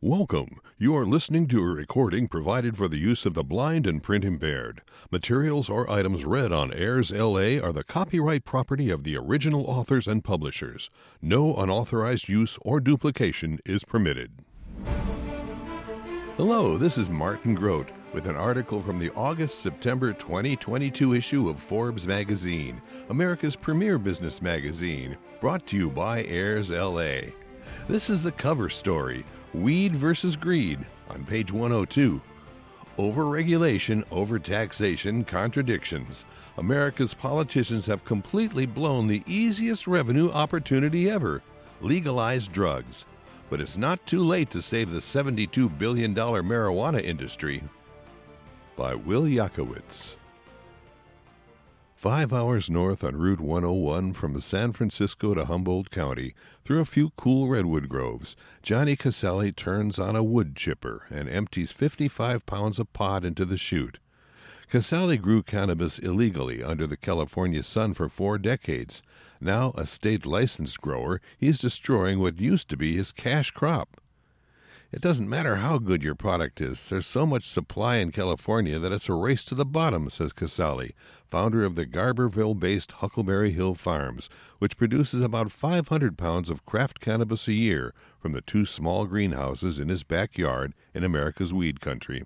Welcome. You are listening to a recording provided for the use of the blind and print impaired. Materials or items read on AIRSLA are the copyright property of the original authors and publishers. No unauthorized use or duplication is permitted. Hello, this is Martin Grodt with an article from the August September 2022 issue of Forbes magazine, America's premier business magazine, brought to you by AIRSLA. This is the cover story Weed versus Greed on page 102. Overregulation, overtaxation, contradictions. America's politicians have completely blown the easiest revenue opportunity ever legalize drugs. But it's not too late to save the $72 billion marijuana industry. By Will Yakowicz. Five hours north on Route 101 from San Francisco to Humboldt County, through a few cool redwood groves, Johnny Casale turns on a wood chipper and empties 55 pounds of pot into the chute. Casale grew cannabis illegally under the California sun for four decades. Now, a state licensed grower, he's destroying what used to be his cash crop. It doesn't matter how good your product is, there's so much supply in California that it's a race to the bottom, says Casale, founder of the Garberville based Huckleberry Hill Farms, which produces about 500 pounds of craft cannabis a year from the two small greenhouses in his backyard in America's weed country.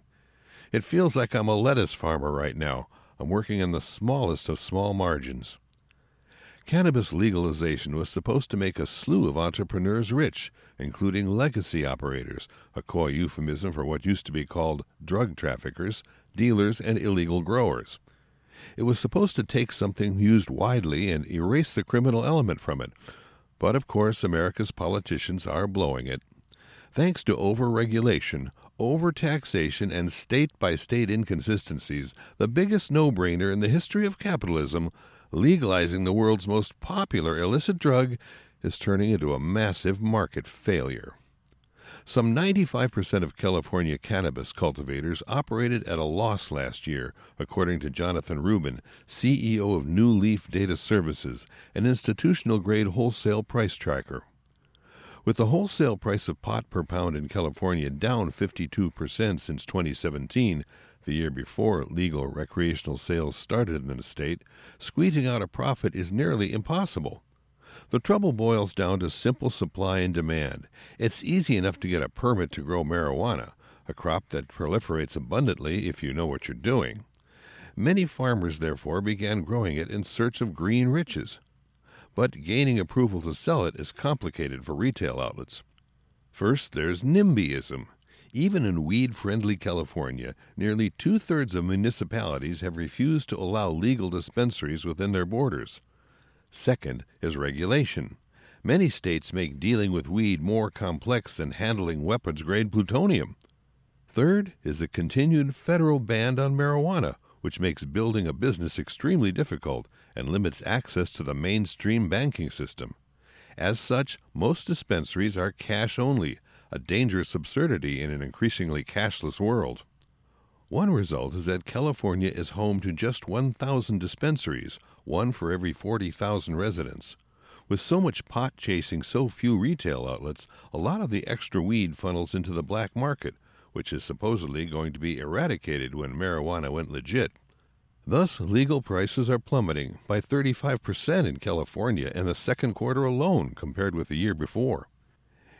It feels like I'm a lettuce farmer right now. I'm working on the smallest of small margins. Cannabis legalization was supposed to make a slew of entrepreneurs rich, including legacy operators, a coy euphemism for what used to be called drug traffickers, dealers, and illegal growers. It was supposed to take something used widely and erase the criminal element from it. But of course, America's politicians are blowing it. Thanks to overregulation, overtaxation, and state by state inconsistencies, the biggest no brainer in the history of capitalism legalizing the world's most popular illicit drug is turning into a massive market failure. Some 95% of California cannabis cultivators operated at a loss last year, according to Jonathan Rubin, CEO of New Leaf Data Services, an institutional grade wholesale price tracker. With the wholesale price of pot per pound in California down 52% since 2017, the year before legal recreational sales started in the state, squeezing out a profit is nearly impossible. The trouble boils down to simple supply and demand. It's easy enough to get a permit to grow marijuana, a crop that proliferates abundantly if you know what you're doing. Many farmers, therefore, began growing it in search of green riches. But gaining approval to sell it is complicated for retail outlets. First, there's NIMBYism. Even in weed friendly California, nearly two thirds of municipalities have refused to allow legal dispensaries within their borders. Second is regulation. Many states make dealing with weed more complex than handling weapons grade plutonium. Third is a continued federal ban on marijuana, which makes building a business extremely difficult and limits access to the mainstream banking system. As such, most dispensaries are cash only, a dangerous absurdity in an increasingly cashless world. One result is that California is home to just 1,000 dispensaries, one for every 40,000 residents. With so much pot chasing so few retail outlets, a lot of the extra weed funnels into the black market, which is supposedly going to be eradicated when marijuana went legit. Thus, legal prices are plummeting by 35% in California in the second quarter alone compared with the year before.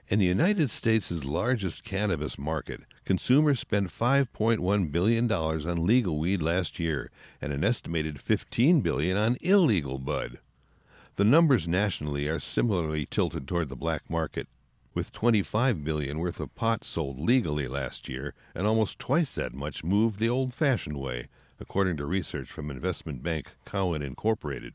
In the United States' largest cannabis market, consumers spent $5.1 billion on legal weed last year and an estimated 15 billion on illegal bud. The numbers nationally are similarly tilted toward the black market, with 25 billion worth of pot sold legally last year and almost twice that much moved the old-fashioned way, according to research from investment bank Cowen Incorporated.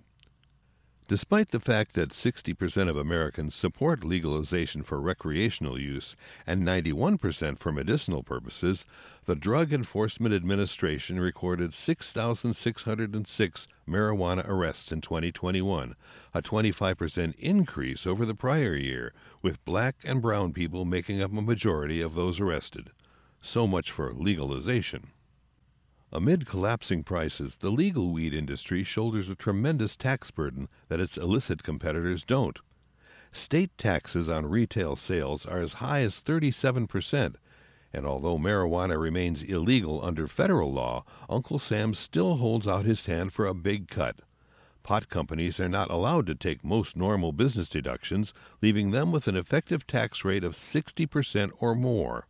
Despite the fact that 60% of Americans support legalization for recreational use and 91% for medicinal purposes, the Drug Enforcement Administration recorded 6,606 marijuana arrests in 2021, a 25% increase over the prior year, with black and brown people making up a majority of those arrested. So much for legalization. Amid collapsing prices, the legal weed industry shoulders a tremendous tax burden that its illicit competitors don't. State taxes on retail sales are as high as 37%, and although marijuana remains illegal under federal law, Uncle Sam still holds out his hand for a big cut. Pot companies are not allowed to take most normal business deductions, leaving them with an effective tax rate of 60% or more.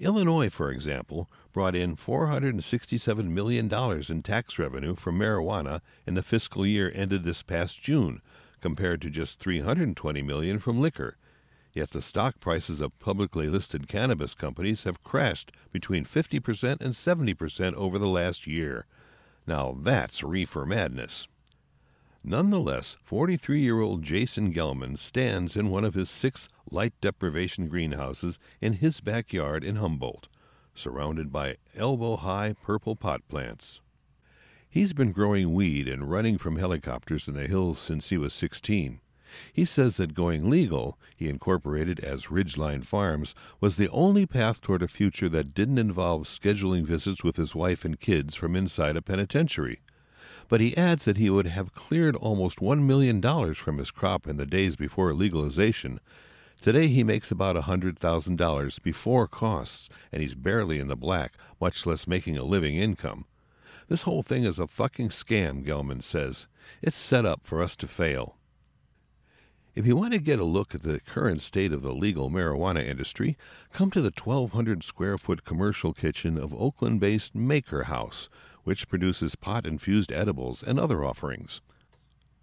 Illinois, for example, brought in $467 million in tax revenue from marijuana in the fiscal year ended this past June, compared to just $320 million from liquor. Yet the stock prices of publicly listed cannabis companies have crashed between 50% and 70% over the last year. Now that's reefer madness. Nonetheless, 43 year old Jason Gelman stands in one of his six light deprivation greenhouses in his backyard in Humboldt, surrounded by elbow high purple pot plants. He's been growing weed and running from helicopters in the hills since he was 16. He says that going legal, he incorporated as Ridgeline Farms, was the only path toward a future that didn't involve scheduling visits with his wife and kids from inside a penitentiary but he adds that he would have cleared almost $1 million from his crop in the days before legalization. Today he makes about a $100,000 before costs, and he's barely in the black, much less making a living income. This whole thing is a fucking scam, Gelman says. It's set up for us to fail. If you want to get a look at the current state of the legal marijuana industry, come to the 1,200 square foot commercial kitchen of Oakland based MAKR House, which produces pot infused edibles and other offerings.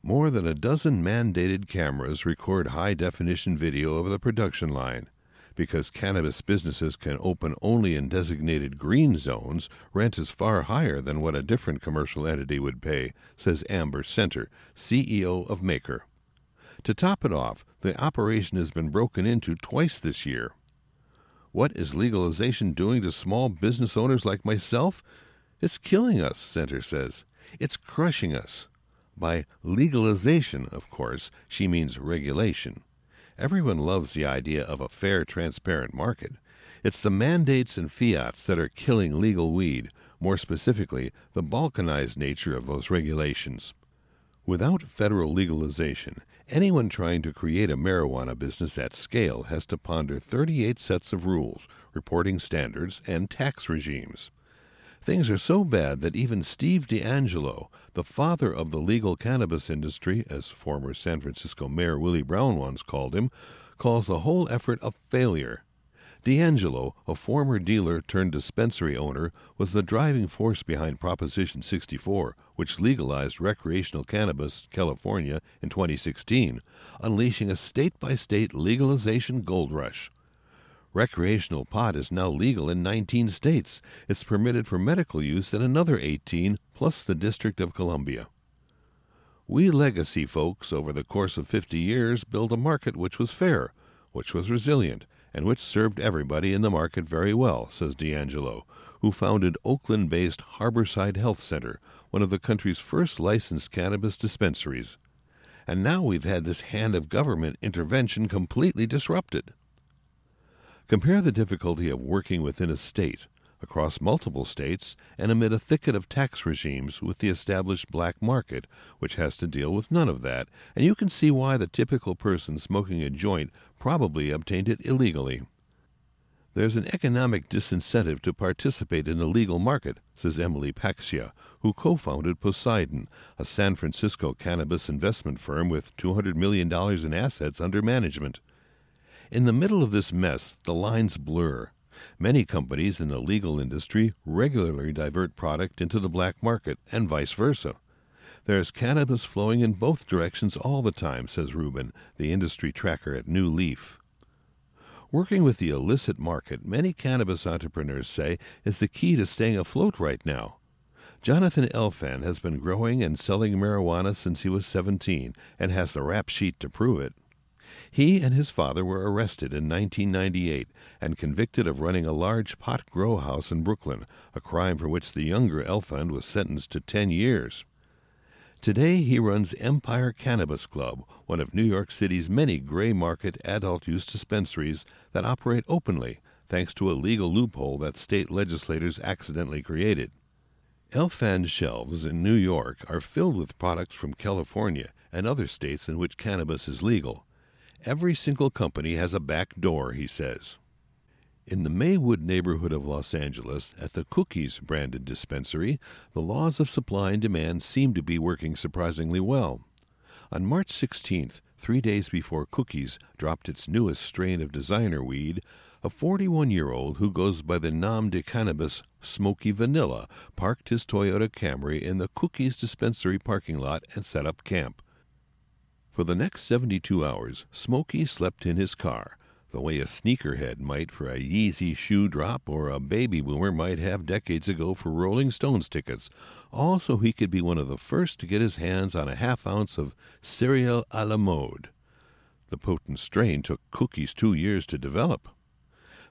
More than a dozen mandated cameras record high definition video of the production line. Because cannabis businesses can open only in designated green zones, rent is far higher than what a different commercial entity would pay, says Amber Senter, CEO of MAKR. To top it off, the operation has been broken into twice this year. What is legalization doing to small business owners like myself? It's killing us, Center says. It's crushing us. By legalization, of course, she means regulation. Everyone loves the idea of a fair, transparent market. It's the mandates and fiats that are killing legal weed, more specifically, the balkanized nature of those regulations. Without federal legalization, anyone trying to create a marijuana business at scale has to ponder 38 sets of rules, reporting standards, and tax regimes. Things are so bad that even Steve DeAngelo, the father of the legal cannabis industry, as former San Francisco Mayor Willie Brown once called him, calls the whole effort a failure. DeAngelo, a former dealer turned dispensary owner, was the driving force behind Proposition 64, which legalized recreational cannabis in California in 2016, unleashing a state by state legalization gold rush. Recreational pot is now legal in 19 states. It's permitted for medical use in another 18, plus the District of Columbia. We legacy folks, over the course of 50 years, built a market which was fair, which was resilient, and which served everybody in the market very well, says DeAngelo, who founded Oakland based Harborside Health Center, one of the country's first licensed cannabis dispensaries. And now we've had this hand of government intervention completely disrupted. Compare the difficulty of working within a state, across multiple states, and amid a thicket of tax regimes with the established black market, which has to deal with none of that, and you can see why the typical person smoking a joint probably obtained it illegally. There's an economic disincentive to participate in the legal market, says Emily Paxhia, who co founded Poseidon, a San Francisco cannabis investment firm with $200 million in assets under management. In the middle of this mess, the lines blur. Many companies in the legal industry regularly divert product into the black market and vice versa. There's cannabis flowing in both directions all the time, says Rubin, the industry tracker at New Leaf. Working with the illicit market, many cannabis entrepreneurs say, is the key to staying afloat right now. Jonathan Elfand has been growing and selling marijuana since he was 17 and has the rap sheet to prove it. He and his father were arrested in 1998 and convicted of running a large pot grow house in Brooklyn, a crime for which the younger Elfand was sentenced to 10 years. Today he runs Empire Cannabis Club, one of New York City's many gray market adult use dispensaries that operate openly, thanks to a legal loophole that state legislators accidentally created. Elfand's shelves in New York are filled with products from California and other states in which cannabis is legal Every single company has a back door, he says. In the Maywood neighborhood of Los Angeles, at the Cookies branded dispensary, the laws of supply and demand seem to be working surprisingly well. On March 16th, three days before Cookies dropped its newest strain of designer weed, a 41 year old who goes by the nom de cannabis Smoky Vanilla parked his Toyota Camry in the Cookies dispensary parking lot and set up camp. For the next 72 hours, Smoky slept in his car, the way a sneakerhead might for a Yeezy shoe drop or a baby boomer might have decades ago for Rolling Stones tickets, all so he could be one of the first to get his hands on a half ounce of cereal a la mode. The potent strain took Cookies two years to develop.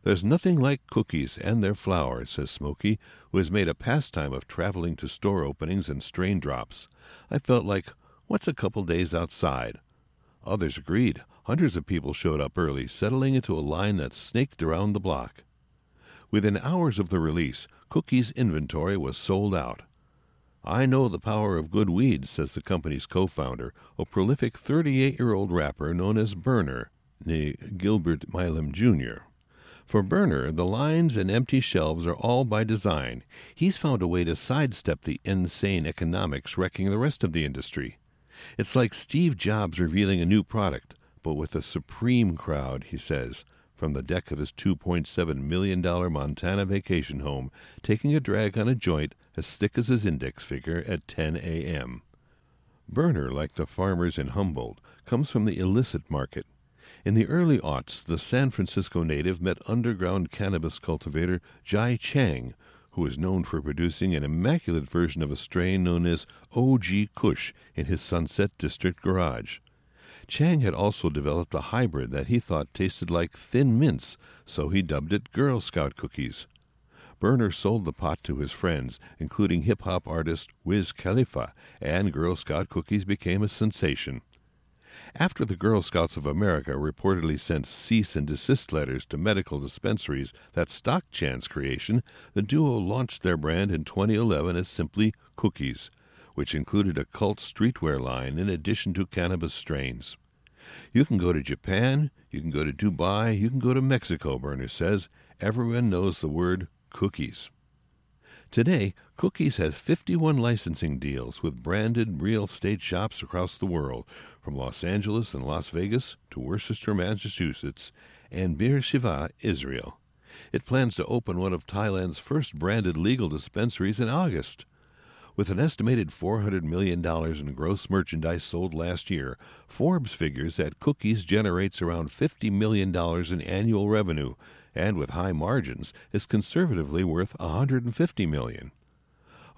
There's nothing like cookies and their flour, says Smoky, who has made a pastime of traveling to store openings and strain drops. I felt like, what's a couple days outside? Others agreed. Hundreds of people showed up early, settling into a line that snaked around the block. Within hours of the release, Cookie's inventory was sold out. I know the power of good weed, says the company's co founder, a prolific 38 year old rapper known as Berner, nee Gilbert Milam Jr. For Berner, the lines and empty shelves are all by design. He's found a way to sidestep the insane economics wrecking the rest of the industry. It's like Steve Jobs revealing a new product, but with a supreme crowd, he says, from the deck of his $2.7 million Montana vacation home, taking a drag on a joint as thick as his index finger at 10 a.m. Berner, like the farmers in Humboldt, comes from the illicit market. In the early aughts, the San Francisco native met underground cannabis cultivator Jai Chang, who is known for producing an immaculate version of a strain known as OG Kush in his Sunset District garage. Chang had also developed a hybrid that he thought tasted like thin mints, so he dubbed it Girl Scout cookies. Berner sold the pot to his friends, including hip hop artist Wiz Khalifa, and Girl Scout cookies became a sensation. After the Girl Scouts of America reportedly sent cease and desist letters to medical dispensaries that stocked Chan's creation, the duo launched their brand in 2011 as simply Cookies which included a cult streetwear line in addition to cannabis strains. You can go to Japan, you can go to Dubai, you can go to Mexico, Berner says. Everyone knows the word cookies. Today, Cookies has 51 licensing deals with branded real estate shops across the world, from Los Angeles and Las Vegas to Worcester, Massachusetts, and Beer Beersheba, Israel. It plans to open one of Thailand's first branded legal dispensaries in August. With an estimated $400 million in gross merchandise sold last year, Forbes figures that Cookies generates around $50 million in annual revenue, and with high margins, is conservatively worth 150 million.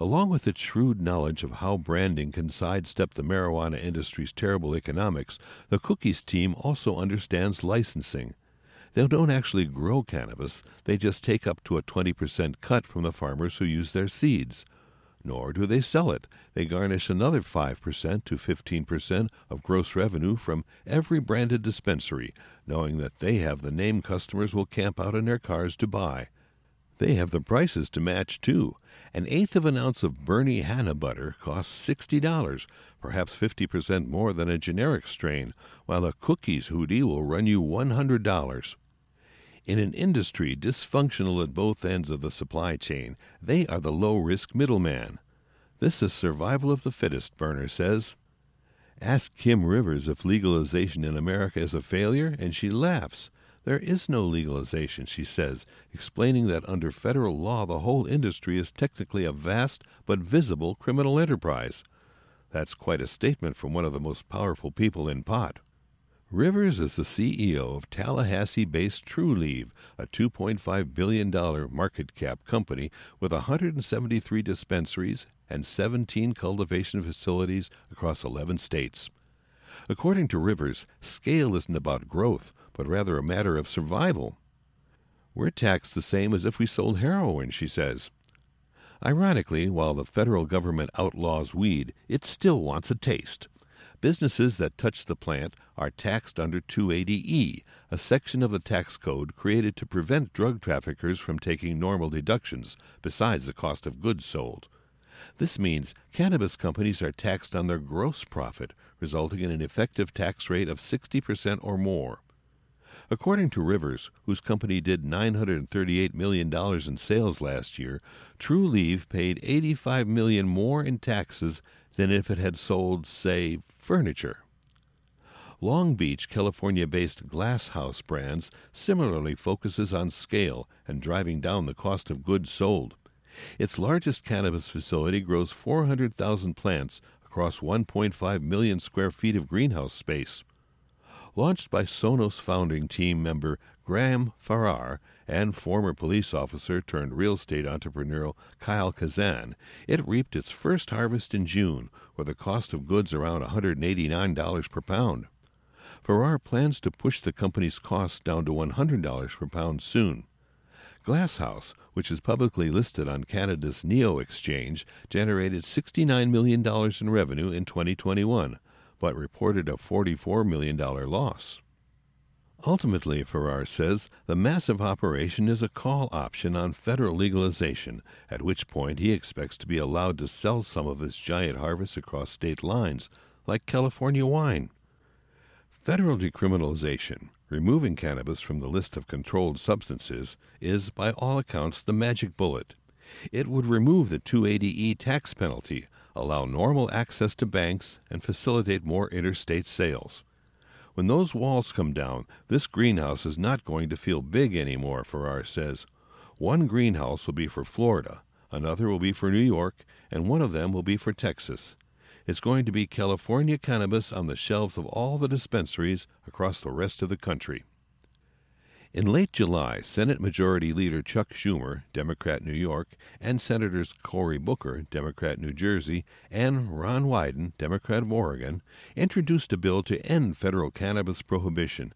Along with its shrewd knowledge of how branding can sidestep the marijuana industry's terrible economics, the Cookies team also understands licensing. They don't actually grow cannabis, they just take up to a 20% cut from the farmers who use their seeds nor do they sell it. They garnish another 5% to 15% of gross revenue from every branded dispensary, knowing that they have the name customers will camp out in their cars to buy. They have the prices to match, too. An eighth of an ounce of Bernie Hanna butter costs $60, perhaps 50% more than a generic strain, while a cookies hoodie will run you $100. In an industry dysfunctional at both ends of the supply chain, they are the low risk middleman. This is survival of the fittest, Berner says. Ask Kim Rivers if legalization in America is a failure, and she laughs. There is no legalization, she says, explaining that under federal law the whole industry is technically a vast but visible criminal enterprise. That's quite a statement from one of the most powerful people in pot. Rivers is the CEO of Tallahassee based Trulieve, a $2.5 billion market cap company with 173 dispensaries and 17 cultivation facilities across 11 states. According to Rivers, scale isn't about growth, but rather a matter of survival. We're taxed the same as if we sold heroin, she says. Ironically, while the federal government outlaws weed, it still wants a taste. Businesses that touch the plant are taxed under 280E, a section of the tax code created to prevent drug traffickers from taking normal deductions besides the cost of goods sold. This means cannabis companies are taxed on their gross profit resulting in an effective tax rate of 60% or more. According to Rivers, whose company did $938 million in sales last year, Trulieve paid $85 million more in taxes than if it had sold, say, furniture. Long Beach, California based Glass House Brands similarly focuses on scale and driving down the cost of goods sold. Its largest cannabis facility grows 400,000 plants across 1.5 million square feet of greenhouse space. Launched by Sonos founding team member Graham Farrar and former police officer turned real estate entrepreneur Kyle Kazan, it reaped its first harvest in June with a cost of goods around $189 per pound. Farrar plans to push the company's costs down to $100 per pound soon. Glasshouse, which is publicly listed on Canada's NEO exchange, generated $69 million in revenue in 2021, but reported a $44 million loss. Ultimately, Farrar says, the massive operation is a call option on federal legalization, at which point he expects to be allowed to sell some of his giant harvests across state lines, like California wine. Federal decriminalization, removing cannabis from the list of controlled substances, is, by all accounts, the magic bullet. It would remove the 280E tax penalty, allow normal access to banks, and facilitate more interstate sales. When those walls come down, this greenhouse is not going to feel big anymore, Farrar says. One greenhouse will be for Florida, another will be for New York, and one of them will be for Texas. It's going to be California cannabis on the shelves of all the dispensaries across the rest of the country. In late July, Senate Majority Leader Chuck Schumer, Democrat New York, and Senators Cory Booker, Democrat New Jersey, and Ron Wyden, Democrat of Oregon, introduced a bill to end federal cannabis prohibition.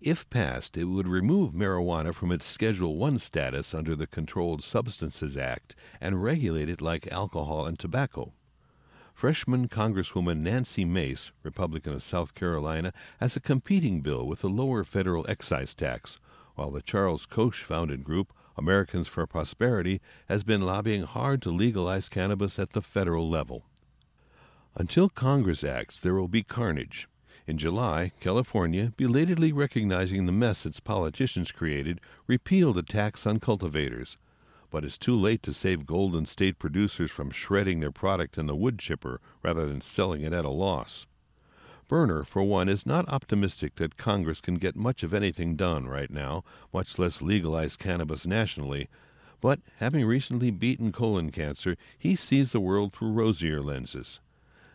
If passed, it would remove marijuana from its Schedule I status under the Controlled Substances Act and regulate it like alcohol and tobacco. Freshman Congresswoman Nancy Mace, Republican of South Carolina, has a competing bill with a lower federal excise tax, while the Charles Koch founded group, Americans for Prosperity, has been lobbying hard to legalize cannabis at the federal level. Until Congress acts, there will be carnage. In July, California, belatedly recognizing the mess its politicians created, repealed a tax on cultivators but it's too late to save Golden State producers from shredding their product in the wood chipper rather than selling it at a loss. Berner, for one, is not optimistic that Congress can get much of anything done right now, much less legalize cannabis nationally. But having recently beaten colon cancer, he sees the world through rosier lenses.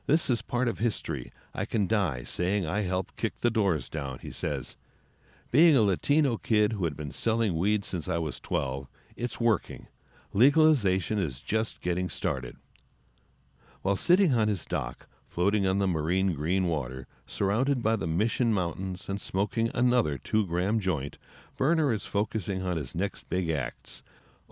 This is part of history. I can die saying I helped kick the doors down, he says. Being a Latino kid who had been selling weed since I was 12, it's working. Legalization is just getting started. While sitting on his dock, floating on the marine green water, surrounded by the Mission Mountains and smoking another two gram joint, Berner is focusing on his next big acts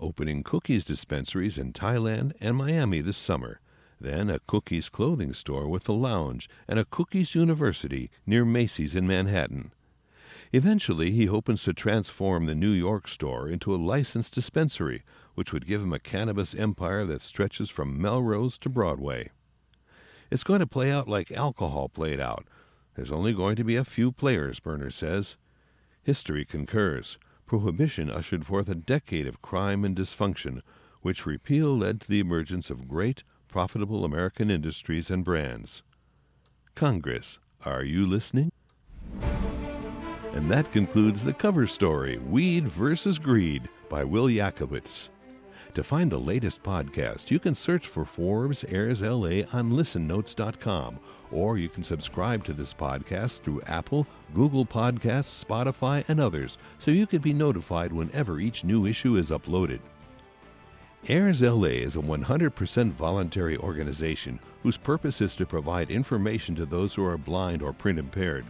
opening cookies dispensaries in Thailand and Miami this summer, then a cookies clothing store with a lounge and a cookies university near Macy's in Manhattan. Eventually, he hopes to transform the New York store into a licensed dispensary, which would give him a cannabis empire that stretches from Melrose to Broadway. It's going to play out like alcohol played out. There's only going to be a few players, Berner says. History concurs. Prohibition ushered forth a decade of crime and dysfunction, which repeal led to the emergence of great, profitable American industries and brands. Congress, are you listening? And that concludes the cover story, Weed versus Greed, by Will Yakowicz. To find the latest podcast, you can search for Forbes AIRSLA on listennotes.com, or you can subscribe to this podcast through Apple, Google Podcasts, Spotify, and others, so you can be notified whenever each new issue is uploaded. AIRSLA is a 100% voluntary organization whose purpose is to provide information to those who are blind or print impaired.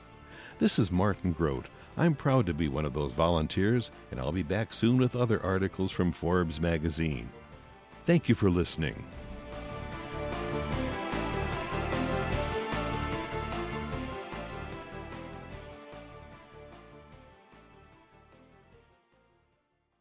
This is Martin Grodt. I'm proud to be one of those volunteers, and I'll be back soon with other articles from Forbes magazine. Thank you for listening.